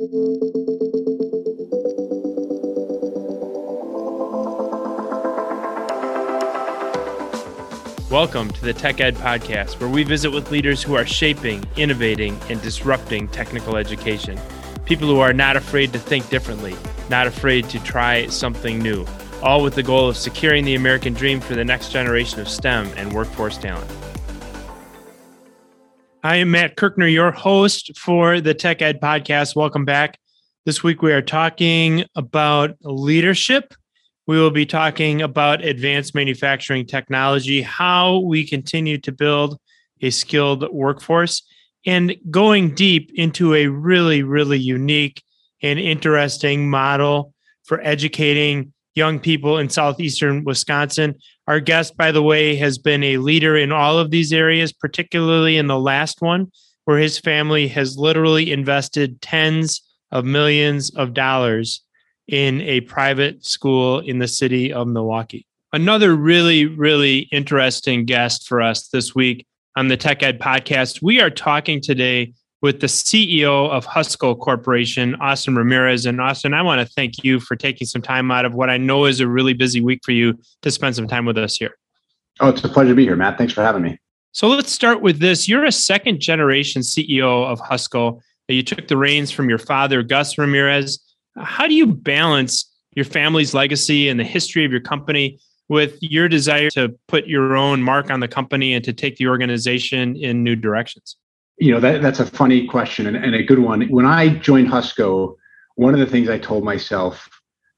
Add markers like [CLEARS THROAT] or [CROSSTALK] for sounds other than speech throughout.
Welcome to the Tech Ed Podcast, where we visit with leaders who are shaping, innovating, and disrupting technical education. People who are not afraid to think differently, not afraid to try something new, all with the goal of securing the American dream for the next generation of STEM and workforce talent. I am Matt Kirchner, your host for the Tech Ed Podcast. Welcome back. This week we are talking about leadership we will be talking about advanced manufacturing technology, how we continue to build a skilled workforce, and going deep into a really, really unique and interesting model for educating young people in southeastern Wisconsin. Our guest, by the way, has been a leader in all of these areas, particularly in the last one, where his family has literally invested tens of millions of dollars in a private school in the city of Milwaukee. Another really, really interesting guest for us this week on the Tech Ed podcast. We are talking today with the CEO of Husco Corporation, Austin Ramirez. And Austin, I want to thank you for taking some time out of what I know is a really busy week for you to spend some time with us here. Oh, it's a pleasure to be here, Matt. Thanks for having me. So let's start with this. You're a second generation CEO of Husco. You took the reins from your father, Gus Ramirez. How do you balance your family's legacy and the history of your company with your desire to put your own mark on the company and to take the organization in new directions? You know, that, that's a funny question and, and a good one. When I joined Husco, one of the things I told myself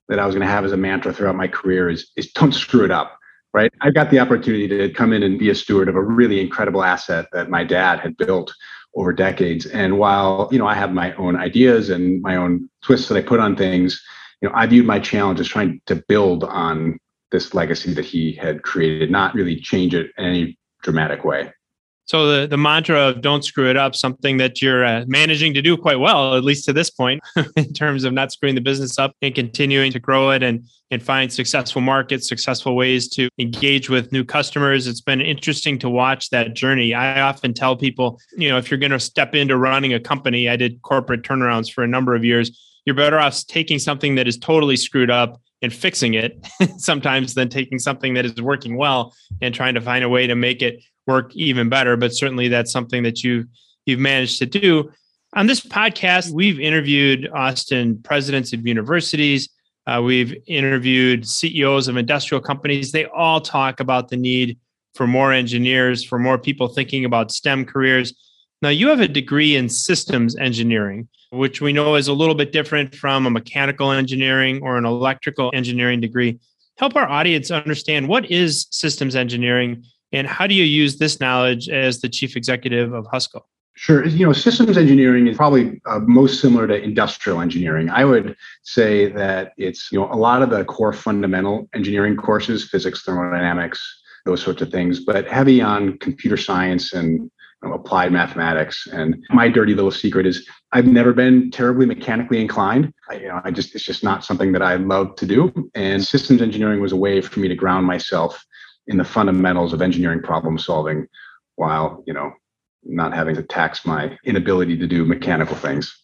that I was going to have as a mantra throughout my career is, is don't screw it up right? I got the opportunity to come in and be a steward of a really incredible asset that my dad had built over decades. And while, you know, I have my own ideas and my own twists that I put on things, you know, I viewed my challenge as trying to build on this legacy that he had created, not really change it in any dramatic way. So the, the mantra of don't screw it up, something that you're uh, managing to do quite well, at least to this point, [LAUGHS] in terms of not screwing the business up and continuing to grow it and, and find successful markets, successful ways to engage with new customers. It's been interesting to watch that journey. I often tell people, you know, if you're going to step into running a company, I did corporate turnarounds for a number of years. You're better off taking something that is totally screwed up and fixing it [LAUGHS] sometimes than taking something that is working well and trying to find a way to make it work even better. But certainly that's something that you you've managed to do. On this podcast, we've interviewed Austin presidents of universities. Uh, we've interviewed CEOs of industrial companies. They all talk about the need for more engineers, for more people thinking about STEM careers. Now, you have a degree in systems engineering, which we know is a little bit different from a mechanical engineering or an electrical engineering degree. Help our audience understand what is systems engineering and how do you use this knowledge as the chief executive of Husco? Sure. You know, systems engineering is probably uh, most similar to industrial engineering. I would say that it's, you know, a lot of the core fundamental engineering courses, physics, thermodynamics, those sorts of things, but heavy on computer science and you know, applied mathematics. And my dirty little secret is I've never been terribly mechanically inclined. I, you know, I just, it's just not something that I love to do. And systems engineering was a way for me to ground myself in the fundamentals of engineering problem solving while, you know, not having to tax my inability to do mechanical things.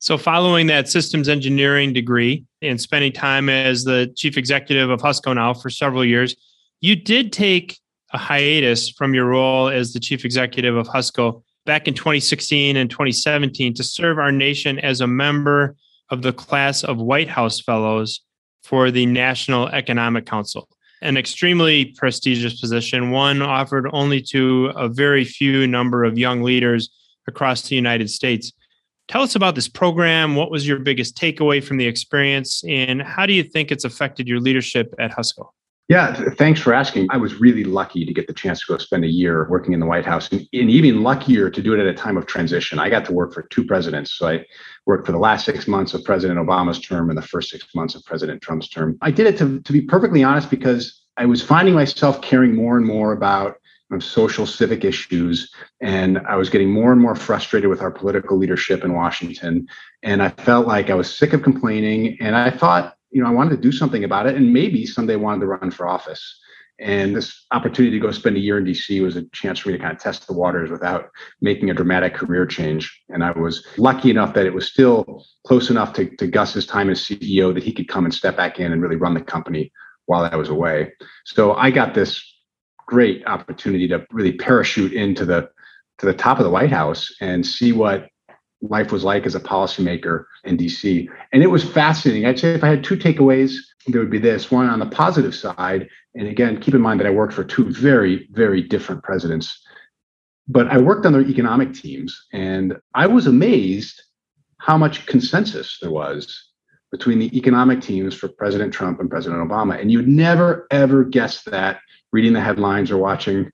So, following that systems engineering degree and spending time as the chief executive of Husco now for several years, you did take a hiatus from your role as the chief executive of Husco back in 2016 and 2017 to serve our nation as a member of the class of White House Fellows for the National Economic Council an extremely prestigious position, one offered only to a very few number of young leaders across the United States. Tell us about this program. What was your biggest takeaway from the experience? And how do you think it's affected your leadership at Husco? Yeah, thanks for asking. I was really lucky to get the chance to go spend a year working in the White House and, and, even luckier to do it at a time of transition. I got to work for two presidents. So I worked for the last six months of President Obama's term and the first six months of President Trump's term. I did it to, to be perfectly honest because I was finding myself caring more and more about social civic issues and i was getting more and more frustrated with our political leadership in washington and i felt like i was sick of complaining and i thought you know, I wanted to do something about it and maybe someday wanted to run for office. And this opportunity to go spend a year in DC was a chance for me to kind of test the waters without making a dramatic career change. And I was lucky enough that it was still close enough to, to Gus's time as CEO that he could come and step back in and really run the company while I was away. So I got this great opportunity to really parachute into the to the top of the White House and see what life was like as a policymaker in DC. And it was fascinating. I'd say if I had two takeaways, there would be this one on the positive side. And again, keep in mind that I worked for two very, very different presidents. But I worked on their economic teams, and I was amazed how much consensus there was between the economic teams for President Trump and President Obama. And you'd never, ever guess that reading the headlines or watching,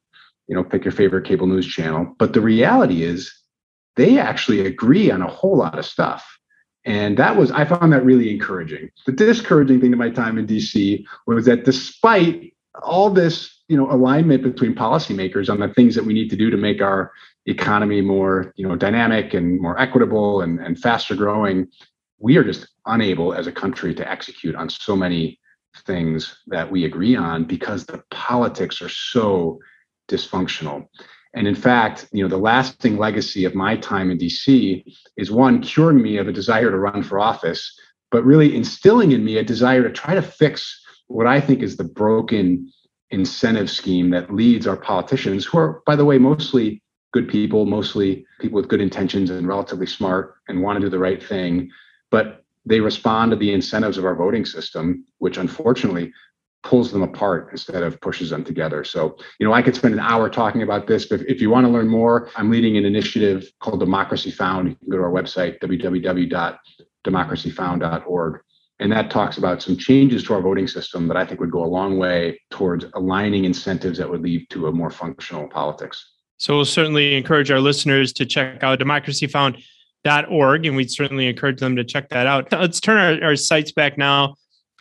you know, pick your favorite cable news channel. But the reality is, they actually agree on a whole lot of stuff. And that was, I found that really encouraging. The discouraging thing to my time in DC was that despite all this, you know, alignment between policymakers on the things that we need to do to make our economy more, you know, dynamic and more equitable and, and faster growing, we are just unable as a country to execute on so many things that we agree on because the politics are so dysfunctional. And in fact, you know, the lasting legacy of my time in DC is one curing me of a desire to run for office, but really instilling in me a desire to try to fix what I think is the broken incentive scheme that leads our politicians, who are, by the way, mostly good people, mostly people with good intentions and relatively smart and want to do the right thing, but they respond to the incentives of our voting system, which unfortunately pulls them apart instead of pushes them together. So, you know, I could spend an hour talking about this, but if you want to learn more, I'm leading an initiative called Democracy Found. You can go to our website, www.democracyfound.org. And that talks about some changes to our voting system that I think would go a long way towards aligning incentives that would lead to a more functional politics. So we'll certainly encourage our listeners to check out democracyfound.org, and we'd certainly encourage them to check that out. Let's turn our, our sights back now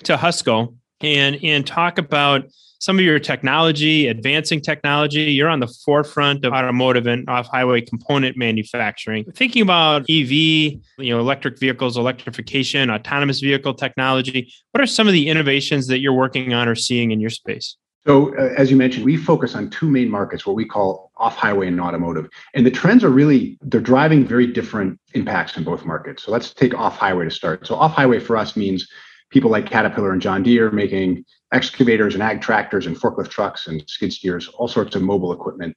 to Husco and and talk about some of your technology, advancing technology. You're on the forefront of automotive and off-highway component manufacturing. Thinking about EV, you know, electric vehicles, electrification, autonomous vehicle technology. What are some of the innovations that you're working on or seeing in your space? So, uh, as you mentioned, we focus on two main markets, what we call off-highway and automotive. And the trends are really they're driving very different impacts in both markets. So, let's take off-highway to start. So, off-highway for us means people like Caterpillar and John Deere making excavators and ag tractors and forklift trucks and skid steers, all sorts of mobile equipment.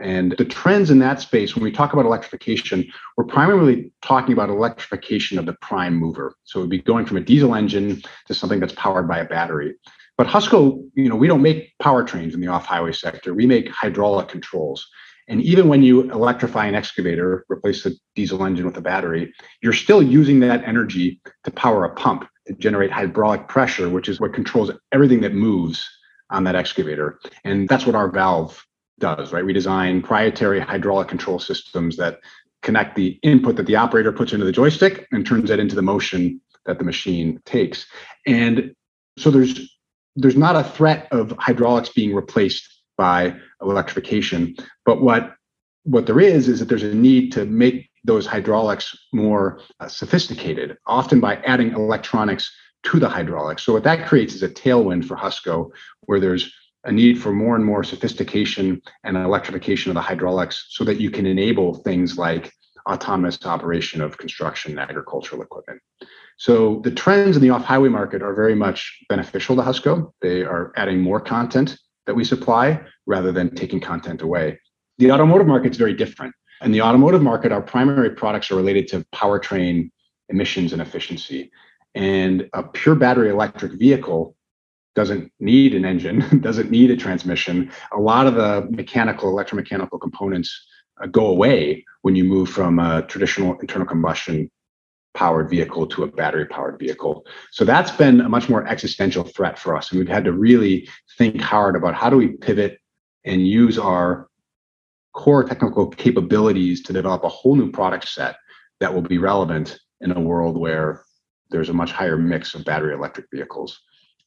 And the trends in that space, when we talk about electrification, we're primarily talking about electrification of the prime mover. So it would be going from a diesel engine to something that's powered by a battery. But Husco, you know, we don't make powertrains in the off-highway sector. We make hydraulic controls. And even when you electrify an excavator, replace the diesel engine with a battery, you're still using that energy to power a pump generate hydraulic pressure, which is what controls everything that moves on that excavator. And that's what our valve does, right? We design proprietary hydraulic control systems that connect the input that the operator puts into the joystick and turns that into the motion that the machine takes. And so there's there's not a threat of hydraulics being replaced by electrification, but what what there is is that there's a need to make those hydraulics more uh, sophisticated, often by adding electronics to the hydraulics. So what that creates is a tailwind for Husco, where there's a need for more and more sophistication and electrification of the hydraulics so that you can enable things like autonomous operation of construction and agricultural equipment. So the trends in the off-highway market are very much beneficial to Husco. They are adding more content that we supply rather than taking content away. The automotive market is very different. In the automotive market, our primary products are related to powertrain emissions and efficiency. And a pure battery electric vehicle doesn't need an engine, [LAUGHS] doesn't need a transmission. A lot of the mechanical, electromechanical components uh, go away when you move from a traditional internal combustion powered vehicle to a battery powered vehicle. So that's been a much more existential threat for us. And we've had to really think hard about how do we pivot and use our core technical capabilities to develop a whole new product set that will be relevant in a world where there's a much higher mix of battery electric vehicles.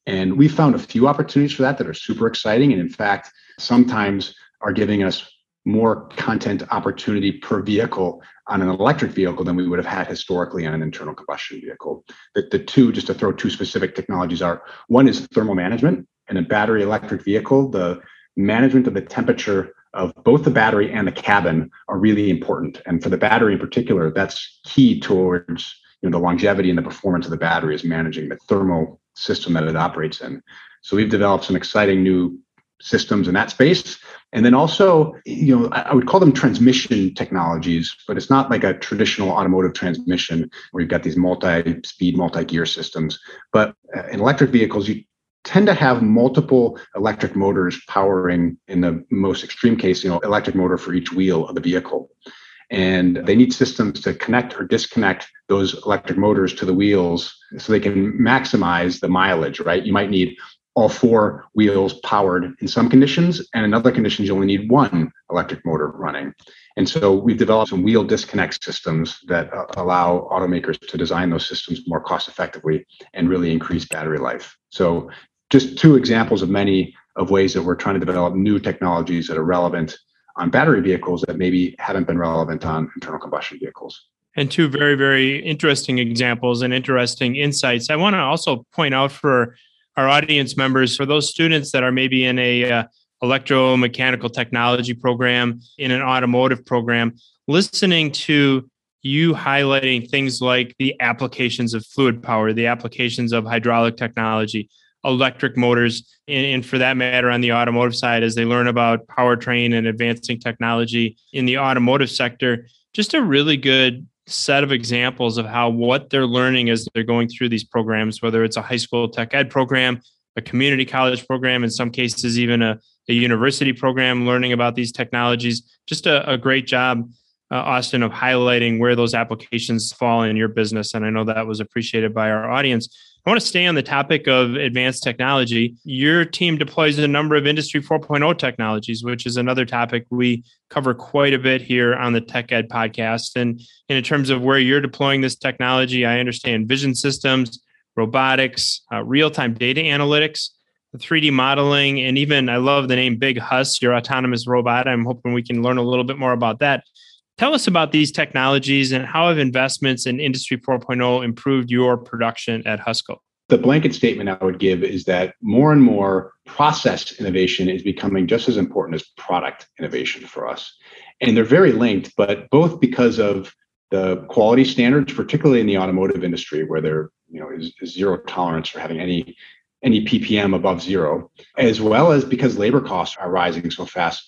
And we found a few opportunities for that that are super exciting. And in fact, sometimes are giving us more content opportunity per vehicle on an electric vehicle than we would have had historically on an internal combustion vehicle. The, the two, just to throw two specific technologies are one is thermal management. in a battery electric vehicle, the management of the temperature of both the battery and the cabin are really important. And for the battery in particular, that's key towards you know, the longevity and the performance of the battery is managing the thermal system that it operates in. So we've developed some exciting new systems in that space. And then also, you know, I would call them transmission technologies, but it's not like a traditional automotive transmission where you've got these multi-speed, multi-gear systems. But uh, in electric vehicles, you tend to have multiple electric motors powering in the most extreme case you know electric motor for each wheel of the vehicle. And they need systems to connect or disconnect those electric motors to the wheels so they can maximize the mileage right? You might need all four wheels powered in some conditions and in other conditions you only need one electric motor running. And so we've developed some wheel disconnect systems that uh, allow automakers to design those systems more cost effectively and really increase battery life. So just two examples of many of ways that we're trying to develop new technologies that are relevant on battery vehicles that maybe haven't been relevant on internal combustion vehicles. And two very, very interesting examples and interesting insights. I want to also point out for our audience members, for those students that are maybe in a uh, electromechanical technology program, in an automotive program, listening to you highlighting things like the applications of fluid power, the applications of hydraulic technology, electric motors, and, for that matter, on the automotive side, as they learn about powertrain and advancing technology in the automotive sector, just a really good set of examples of how what they're learning as they're going through these programs, whether it's a high school tech ed program, a community college program, in some cases, even a, a university program, learning about these technologies. Just a, a great job. Uh, Austin, of highlighting where those applications fall in your business. And I know that was appreciated by our audience. I want to stay on the topic of advanced technology. Your team deploys a number of Industry 4.0 technologies, which is another topic we cover quite a bit here on the Tech Ed podcast. And, in terms of where you're deploying this technology, I understand vision systems, robotics, uh, real time data analytics, 3D modeling, and even I love the name Big Hus, your autonomous robot. I'm hoping we can learn a little bit more about that. Tell us about these technologies and how have investments in Industry 4.0 improved your production at Husco? The blanket statement I would give is that more and more process innovation is becoming just as important as product innovation for us. And they're very linked, but both because of the quality standards, particularly in the automotive industry, where there you know is, is zero tolerance for having any any ppm above zero, as well as because labor costs are rising so fast.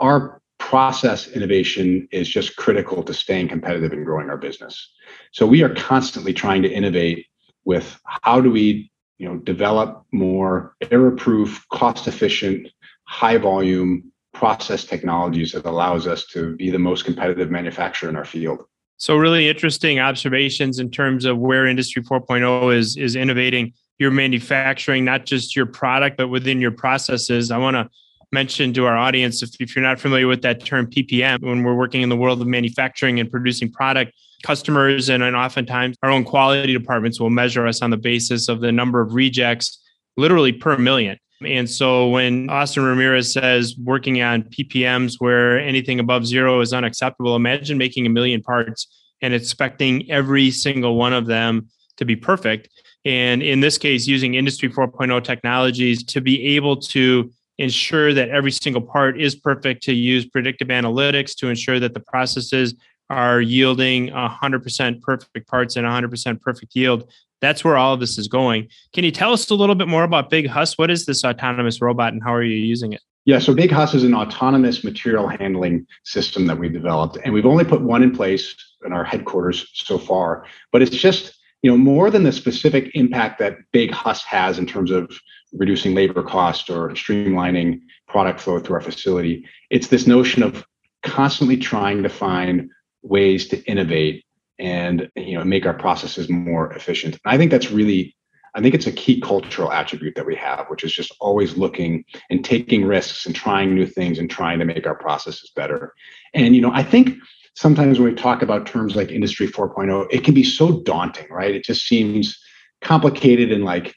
Our process innovation is just critical to staying competitive and growing our business. So we are constantly trying to innovate with how do we, you know, develop more error-proof, cost-efficient, high-volume process technologies that allows us to be the most competitive manufacturer in our field. So really interesting observations in terms of where industry 4.0 is is innovating your manufacturing, not just your product, but within your processes. I want to mention to our audience if, if you're not familiar with that term ppm when we're working in the world of manufacturing and producing product customers and, and oftentimes our own quality departments will measure us on the basis of the number of rejects literally per million. And so when austin ramirez says working on ppms where anything above zero is unacceptable imagine making a million parts and expecting every single one of them to be perfect. And in this case using industry 4.0 technologies to be able to ensure that every single part is perfect, to use predictive analytics to ensure that the processes are yielding 100% perfect parts and 100% perfect yield. That's where all of this is going. Can you tell us a little bit more about Big Hus? What is this autonomous robot and how are you using it? Yeah, so Big Hus is an autonomous material handling system that we've developed, and we've only put one in place in our headquarters so far. But it's just you know more than the specific impact that Big Hus has in terms of reducing labor cost or streamlining product flow through our facility. It's this notion of constantly trying to find ways to innovate and you know make our processes more efficient. And I think that's really I think it's a key cultural attribute that we have, which is just always looking and taking risks and trying new things and trying to make our processes better. And you know, I think sometimes when we talk about terms like industry 4.0, it can be so daunting, right? It just seems complicated and like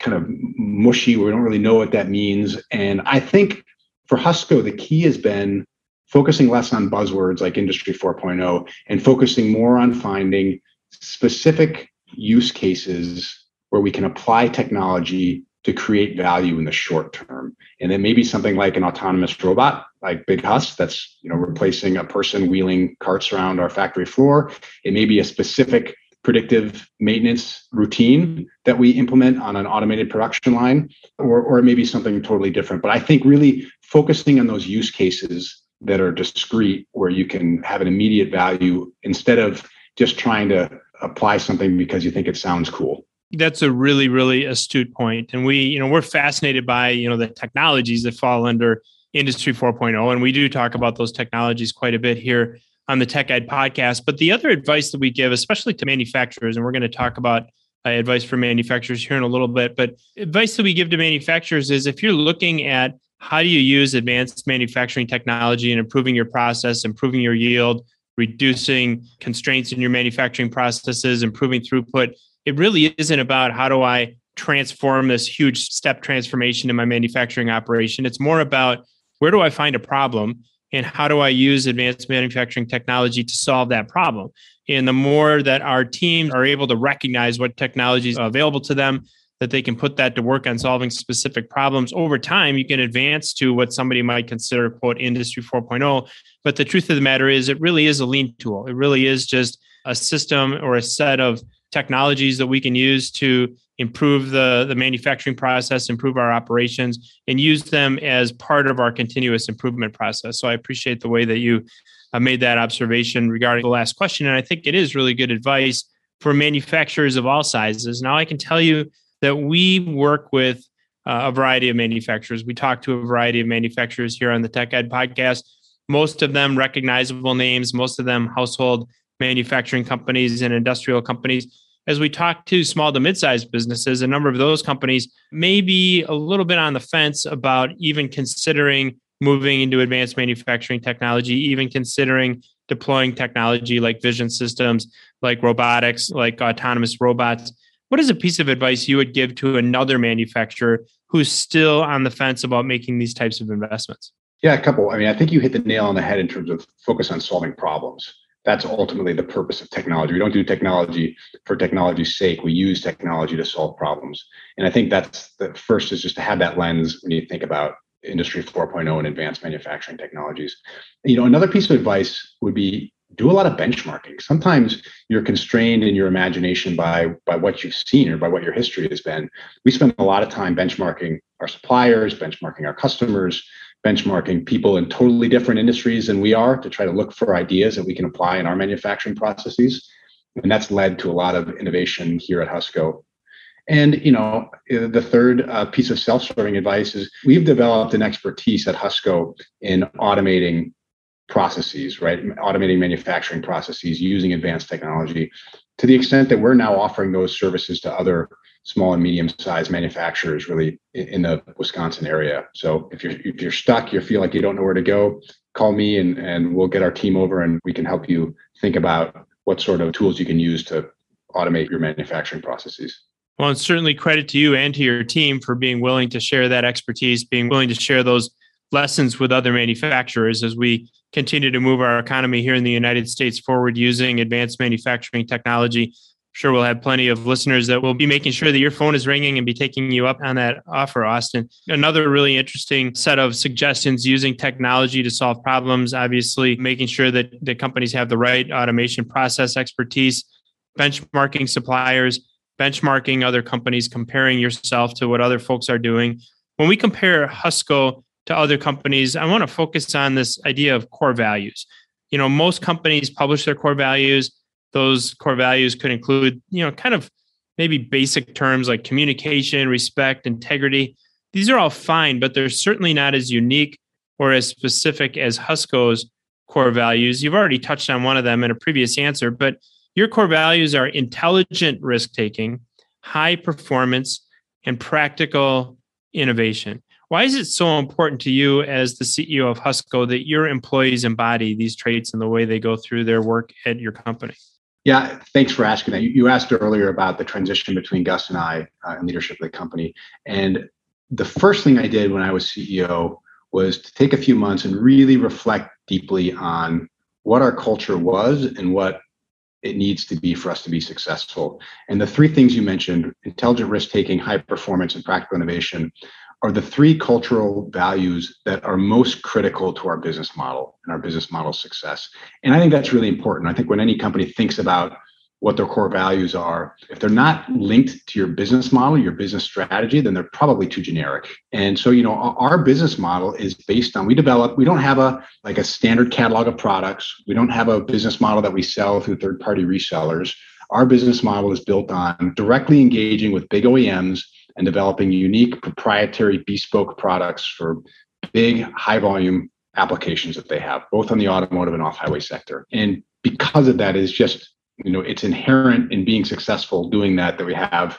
kind of mushy. We don't really know what that means. And I think for Husco, the key has been focusing less on buzzwords like Industry 4.0 and focusing more on finding specific use cases where we can apply technology to create value in the short term. And then maybe something like an autonomous robot like Big Hus that's you know replacing a person wheeling carts around our factory floor. It may be a specific predictive maintenance routine that we implement on an automated production line, or, or maybe something totally different. But I think really focusing on those use cases that are discrete where you can have an immediate value instead of just trying to apply something because you think it sounds cool. That's a really, really astute point. And we, you know, we're fascinated by, you know, the technologies that fall under industry 4.0. And we do talk about those technologies quite a bit here on the Tech Ed podcast. But the other advice that we give, especially to manufacturers, and we're going to talk about uh, advice for manufacturers here in a little bit, but advice that we give to manufacturers is if you're looking at how do you use advanced manufacturing technology and improving your process, improving your yield, reducing constraints in your manufacturing processes, improving throughput, it really isn't about how do I transform this huge step transformation in my manufacturing operation. It's more about where do I find a problem and how do I use advanced manufacturing technology to solve that problem? And the more that our teams are able to recognize what technologies are available to them, that they can put that to work on solving specific problems over time, you can advance to what somebody might consider, quote, industry 4.0. But the truth of the matter is, it really is a lean tool. It really is just a system or a set of technologies that we can use to improve the, the manufacturing process, improve our operations, and use them as part of our continuous improvement process. So I appreciate the way that you uh, made that observation regarding the last question. And I think it is really good advice for manufacturers of all sizes. Now, I can tell you that we work with uh, a variety of manufacturers. We talk to a variety of manufacturers here on the Tech Ed podcast. Most of them recognizable names, most of them household manufacturing companies and industrial companies. As we talk to small to mid-sized businesses, a number of those companies may be a little bit on the fence about even considering moving into advanced manufacturing technology, even considering deploying technology like vision systems, like robotics, like autonomous robots. What is a piece of advice you would give to another manufacturer who's still on the fence about making these types of investments? Yeah, a couple. I mean, I think you hit the nail on the head in terms of focus on solving problems that's ultimately the purpose of technology. We don't do technology for technology's sake. We use technology to solve problems. And I think that's the first is just to have that lens when you think about industry 4.0 and advanced manufacturing technologies. You know, another piece of advice would be do a lot of benchmarking. Sometimes you're constrained in your imagination by by what you've seen or by what your history has been. We spend a lot of time benchmarking our suppliers, benchmarking our customers, benchmarking people in totally different industries than we are to try to look for ideas that we can apply in our manufacturing processes. And that's led to a lot of innovation here at Husco. And you know, the third uh, piece of self-serving advice is we've developed an expertise at Husco in automating processes, right? Automating manufacturing processes using advanced technology to the extent that we're now offering those services to other small and medium sized manufacturers really in the Wisconsin area. So if you're if you're stuck, you feel like you don't know where to go, call me and and we'll get our team over and we can help you think about what sort of tools you can use to automate your manufacturing processes. Well, it's certainly credit to you and to your team for being willing to share that expertise, being willing to share those lessons with other manufacturers as we continue to move our economy here in the United States forward using advanced manufacturing technology sure we'll have plenty of listeners that will be making sure that your phone is ringing and be taking you up on that offer, Austin. Another really interesting set of suggestions using technology to solve problems, obviously making sure that the companies have the right automation process expertise, benchmarking suppliers, benchmarking other companies, comparing yourself to what other folks are doing. When we compare Husco to other companies, I want to focus on this idea of core values. You know, most companies publish their core values those core values could include, you know, kind of maybe basic terms like communication, respect, integrity. These are all fine, but they're certainly not as unique or as specific as Husco's core values. You've already touched on one of them in a previous answer, but your core values are intelligent risk taking, high performance, and practical innovation. Why is it so important to you as the CEO of Husco that your employees embody these traits in the way they go through their work at your company? Yeah, thanks for asking that. You, asked earlier about the transition between Gus and I uh, in leadership of the company. And the first thing I did when I was CEO was to take a few months and really reflect deeply on what our culture was and what it needs to be for us to be successful. And the three things you mentioned intelligent risk taking, high performance, and practical innovation are the three cultural values that are most critical to our business model and our business model success. And I think that's really important. I think when any company thinks about what their core values are. If they're not linked to your business model, your business strategy, then they're probably too generic. And so, you know, our business model is based on we develop, we don't have a like a standard catalog of products. We don't have a business model that we sell through third-party resellers. Our business model is built on directly engaging with big OEMs and developing unique proprietary bespoke products for big high volume applications that they have, both on the automotive and off-highway sector. And because of that is just you know it's inherent in being successful doing that that we have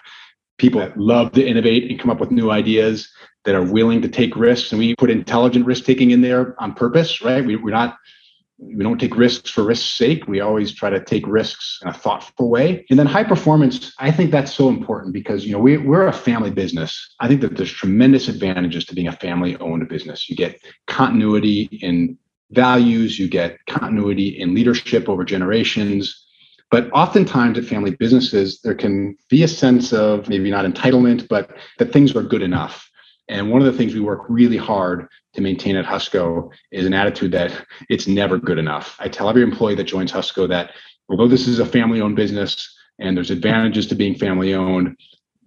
people that love to innovate and come up with new ideas that are willing to take risks and we put intelligent risk taking in there on purpose right we, we're not we don't take risks for risk's sake. We always try to take risks in a thoughtful way. And then high performance i think that's so important because you know we, we're a family business. I think that there's tremendous advantages to being a family owned business. You get continuity in values you get continuity in leadership over generations. But oftentimes at family businesses, there can be a sense of maybe not entitlement, but that things are good enough. And one of the things we work really hard to maintain at Husco is an attitude that it's never good enough. I tell every employee that joins Husco that although this is a family owned business and there's advantages to being family owned,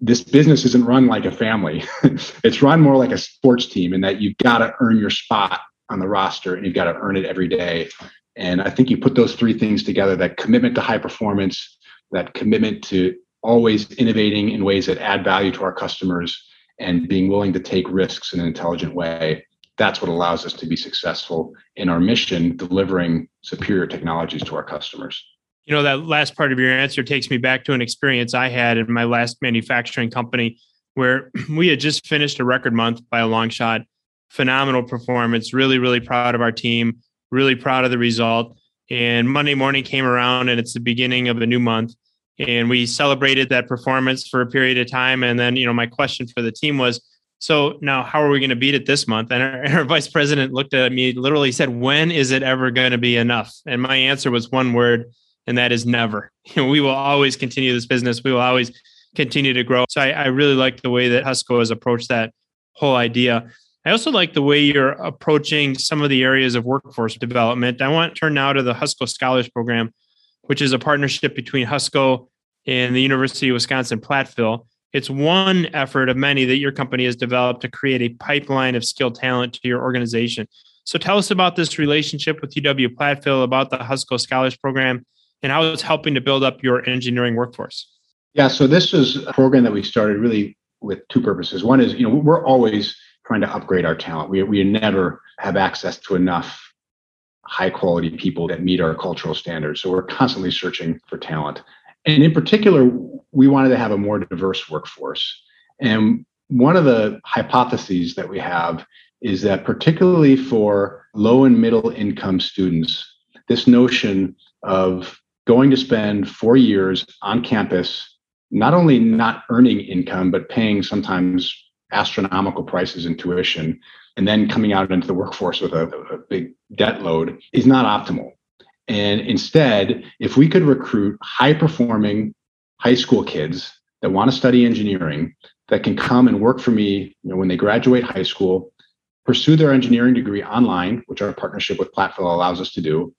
this business isn't run like a family. [LAUGHS] it's run more like a sports team in that you've got to earn your spot on the roster and you've got to earn it every day. And I think you put those three things together that commitment to high performance, that commitment to always innovating in ways that add value to our customers, and being willing to take risks in an intelligent way. That's what allows us to be successful in our mission, delivering superior technologies to our customers. You know, that last part of your answer takes me back to an experience I had in my last manufacturing company where [CLEARS THROAT] we had just finished a record month by a long shot. Phenomenal performance. Really, really proud of our team really proud of the result. And Monday morning came around and it's the beginning of a new month. And we celebrated that performance for a period of time. And then, you know, my question for the team was, so now how are we going to beat it this month? And our, [LAUGHS] our vice president looked at me, literally said, when is it ever going to be enough? And my answer was one word, and that is never. [LAUGHS] We will always continue this business. We will always continue to grow. So I, I really like the way that Husco has approached that whole idea. I also like the way you're approaching some of the areas of workforce development. I want to turn now to the Husco Scholars Program, which is a partnership between Husco and the University of Wisconsin Platteville. It's one effort of many that your company has developed to create a pipeline of skilled talent to your organization. So tell us about this relationship with UW Platteville, about the Husco Scholars Program, and how it's helping to build up your engineering workforce. Yeah, so this is a program that we started really with two purposes. One is, you know, we're always trying to upgrade our talent. We, we never have access to enough high quality people that meet our cultural standards. So we're constantly searching for talent. And in particular, we wanted to have a more diverse workforce. And one of the hypotheses that we have is that, particularly for low and middle income students, this notion of going to spend four years on campus, not only not earning income, but paying sometimes astronomical prices in tuition and then coming out into the workforce with a, a big debt load is not optimal. And instead, if we could recruit high performing high school kids that want to study engineering that can come and work for me you know, when they graduate high school, pursue their engineering degree online, which our partnership with Platteville allows us to do.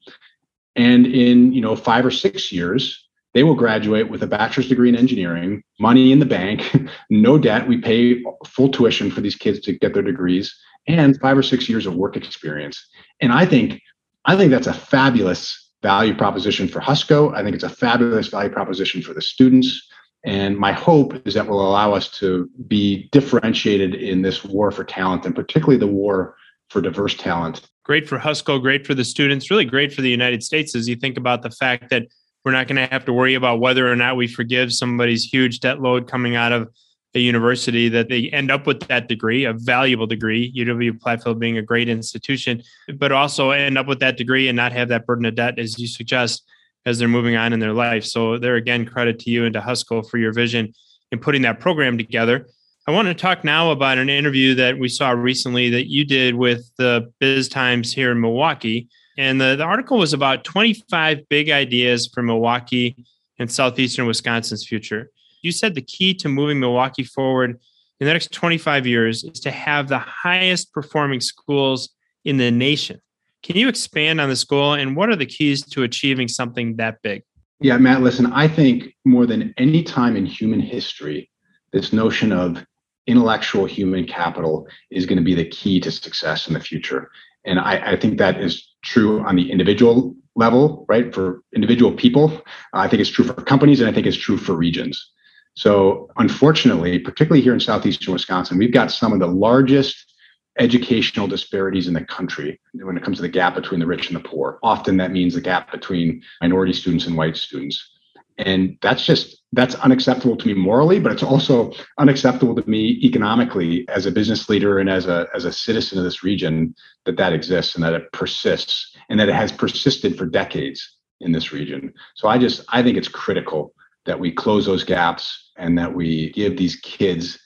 And in you know five or six years, they will graduate with a bachelor's degree in engineering, money in the bank, [LAUGHS] no debt. We pay full tuition for these kids to get their degrees and five or six years of work experience. And I think I think that's a fabulous value proposition for Husco. I think it's a fabulous value proposition for the students. And my hope is that will allow us to be differentiated in this war for talent and particularly the war for diverse talent. Great for Husco, great for the students, really great for the United States as you think about the fact that we're not going to have to worry about whether or not we forgive somebody's huge debt load coming out of a university that they end up with that degree, a valuable degree, UW Platteville being a great institution, but also end up with that degree and not have that burden of debt, as you suggest, as they're moving on in their life. So, there again, credit to you and to Husco for your vision in putting that program together. I want to talk now about an interview that we saw recently that you did with the Biz Times here in Milwaukee And the, the article was about 25 big ideas for Milwaukee and southeastern Wisconsin's future. You said the key to moving Milwaukee forward in the next 25 years is to have the highest performing schools in the nation. Can you expand on this goal and what are the keys to achieving something that big? Yeah, Matt, listen, I think more than any time in human history, this notion of intellectual human capital is going to be the key to success in the future. And I, I think that is true on the individual level, right? For individual people, I think it's true for companies and I think it's true for regions. So, unfortunately, particularly here in southeastern Wisconsin, we've got some of the largest educational disparities in the country when it comes to the gap between the rich and the poor. Often that means the gap between minority students and white students. And that's just that's unacceptable to me morally, but it's also unacceptable to me economically as a business leader and as a as a citizen of this region that that exists and that it persists and that it has persisted for decades in this region. So I just I think it's critical that we close those gaps and that we give these kids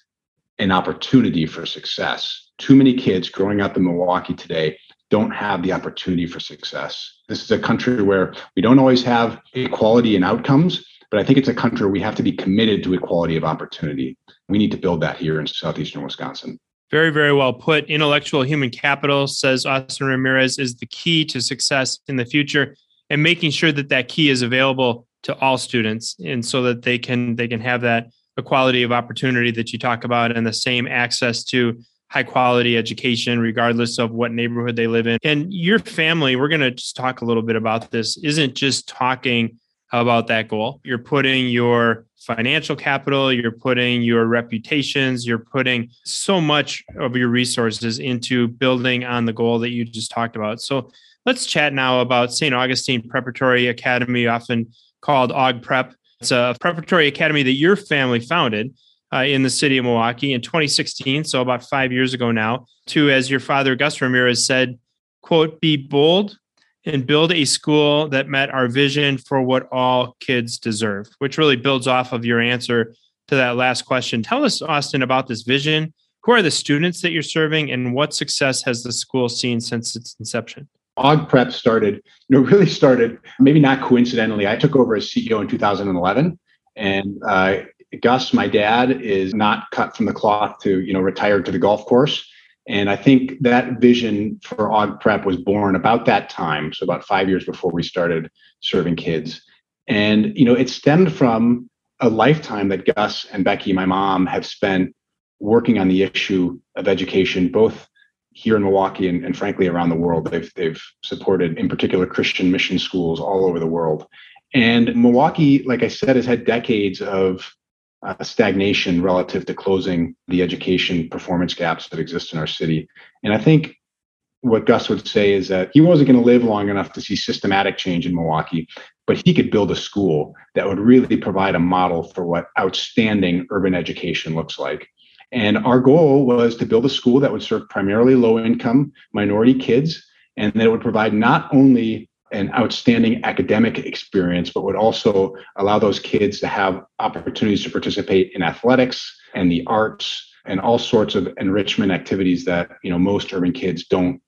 an opportunity for success. Too many kids growing up in Milwaukee today don't have the opportunity for success. This is a country where we don't always have equality in outcomes, but I think it's a country where we have to be committed to equality of opportunity. We need to build that here in southeastern Wisconsin. Very, very well put. Intellectual human capital, says Austin Ramirez, is the key to success in the future and making sure that that key is available to all students and so that they can they can have that equality of opportunity that you talk about and the same access to high quality education regardless of what neighborhood they live in. And your family we're going to just talk a little bit about this isn't just talking about that goal. You're putting your financial capital you're putting your reputations you're putting so much of your resources into building on the goal that you just talked about. So let's chat now about st augustine preparatory academy often called Og prep it's a preparatory academy that your family founded uh, in the city of Milwaukee in 2016, so about five years ago now, to, as your father, Gus Ramirez, said, quote, be bold and build a school that met our vision for what all kids deserve, which really builds off of your answer to that last question. Tell us, Austin, about this vision. Who are the students that you're serving, and what success has the school seen since its inception? Og Prep started, you know, [LAUGHS] really started, maybe not coincidentally. I took over as CEO in 2011, and uh, Gus, my dad, is not cut from the cloth to you know retire to the golf course. And I think that vision for Og Prep was born about that time, so about five years before we started serving kids. And you know, it stemmed from a lifetime that Gus and Becky, my mom, have spent working on the issue of education, both here in Milwaukee and, and frankly around the world. They've they've supported, in particular, Christian mission schools all over the world. And Milwaukee, like I said, has had decades of uh, stagnation relative to closing the education performance gaps that exist in our city. And I think what Gus would say is that he wasn't going to live long enough to see systematic change in Milwaukee, but he could build a school that would really provide a model for what outstanding urban education looks like. And our goal was to build a school that would serve primarily low income minority kids and that it would provide not only an outstanding academic experience, but would also allow those kids to have opportunities to participate in athletics and the arts and all sorts of enrichment activities that you know most urban kids don't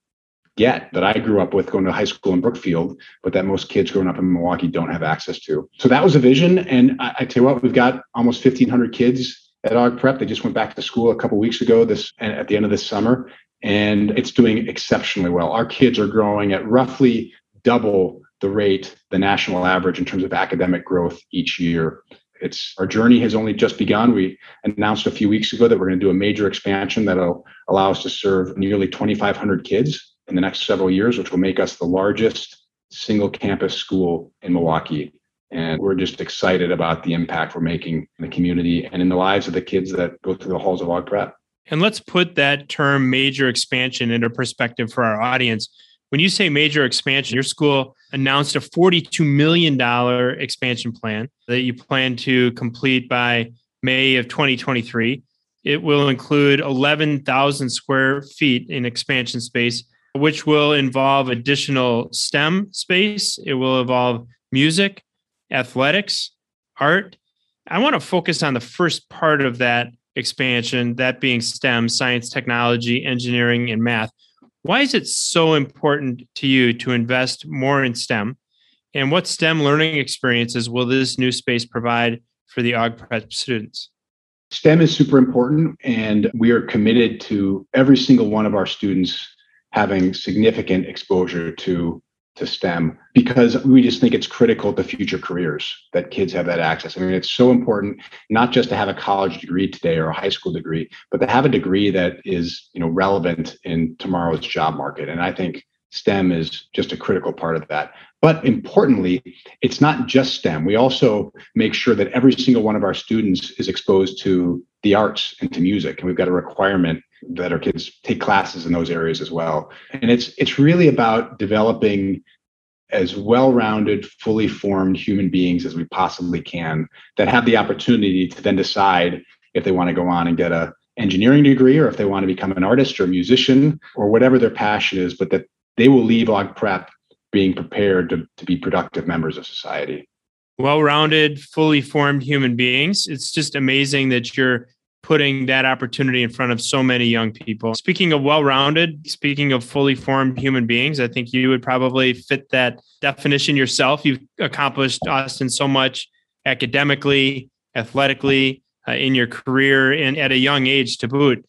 get that I grew up with going to high school in Brookfield, but that most kids growing up in Milwaukee don't have access to. So that was a vision. And I, I tell you what, we've got almost 1,500 kids at Og Prep. They just went back to school a couple weeks ago. This at the end of this summer, and it's doing exceptionally well. Our kids are growing at roughly double the rate, the national average in terms of academic growth each year. It's our journey has only just begun. We announced a few weeks ago that we're going to do a major expansion that'll allow us to serve nearly 2,500 kids in the next several years, which will make us the largest single campus school in Milwaukee. And we're just excited about the impact we're making in the community and in the lives of the kids that go through the halls of Og Prep. And let's put that term major expansion into perspective for our audience. When you say major expansion, your school announced a $42 million expansion plan that you plan to complete by May of 2023. It will include 11,000 square feet in expansion space, which will involve additional STEM space. It will involve music, athletics, art. I want to focus on the first part of that expansion, that being STEM, science, technology, engineering, and math. Why is it so important to you to invest more in STEM? And what STEM learning experiences will this new space provide for the AUG Prep students? STEM is super important, and we are committed to every single one of our students having significant exposure to to STEM because we just think it's critical to future careers that kids have that access. I mean, it's so important not just to have a college degree today or a high school degree, but to have a degree that is, you know, relevant in tomorrow's job market. And I think STEM is just a critical part of that. But importantly, it's not just STEM. We also make sure that every single one of our students is exposed to the arts and to music. And we've got a requirement that our kids take classes in those areas as well. And it's it's really about developing as well-rounded, fully formed human beings as we possibly can that have the opportunity to then decide if they want to go on and get a engineering degree or if they want to become an artist or a musician or whatever their passion is, but that they will leave AUG Prep being prepared to, to be productive members of society. Well rounded, fully formed human beings. It's just amazing that you're putting that opportunity in front of so many young people. Speaking of well rounded, speaking of fully formed human beings, I think you would probably fit that definition yourself. You've accomplished, Austin, so much academically, athletically, uh, in your career, and at a young age to boot.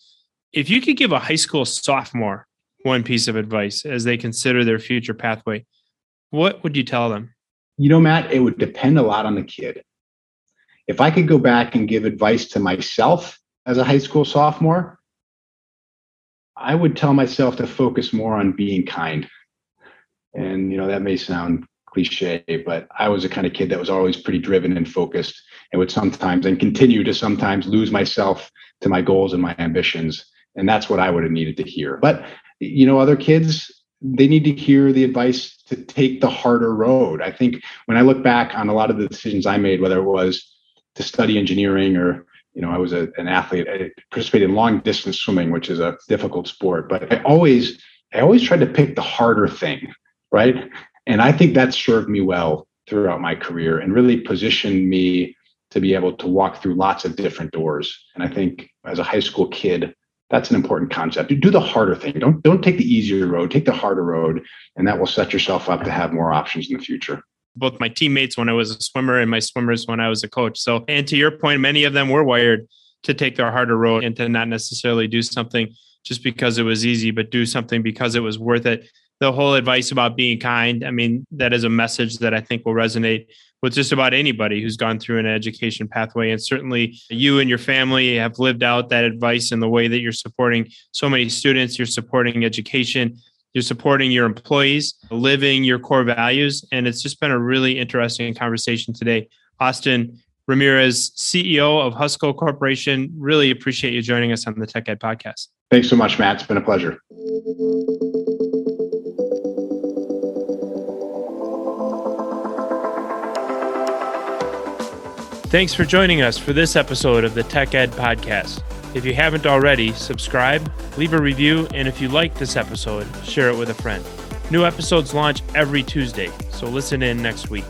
If you could give a high school sophomore one piece of advice as they consider their future pathway, what would you tell them? You know, Matt, it would depend a lot on the kid. If I could go back and give advice to myself as a high school sophomore, I would tell myself to focus more on being kind. And, you know, that may sound cliche, but I was a kind of kid that was always pretty driven and focused and would sometimes and continue to sometimes lose myself to my goals and my ambitions. And that's what I would have needed to hear. But you know, other kids, they need to hear the advice to take the harder road. I think when I look back on a lot of the decisions I made, whether it was to study engineering or you know, I was a, an athlete. I participated in long distance swimming, which is a difficult sport. But I always, I always tried to pick the harder thing, right? And I think that served me well throughout my career and really positioned me to be able to walk through lots of different doors. And I think as a high school kid, that's an important concept. Do the harder thing. Don't don't take the easier road. Take the harder road, and that will set yourself up to have more options in the future. Both my teammates when I was a swimmer and my swimmers when I was a coach. So, and to your point, many of them were wired to take the harder road and to not necessarily do something just because it was easy, but do something because it was worth it. The whole advice about being kind, I mean, that is a message that I think will resonate with just about anybody who's gone through an education pathway. And certainly you and your family have lived out that advice in the way that you're supporting so many students, you're supporting education, you're supporting your employees, living your core values. And it's just been a really interesting conversation today. Austin Ramirez, CEO of Husco Corporation, really appreciate you joining us on the Tech Ed podcast. Thanks so much, Matt. It's been a pleasure. Thanks for joining us for this episode of the Tech Ed Podcast. If you haven't already, subscribe, leave a review, and if you like this episode, share it with a friend. New episodes launch every Tuesday, so listen in next week.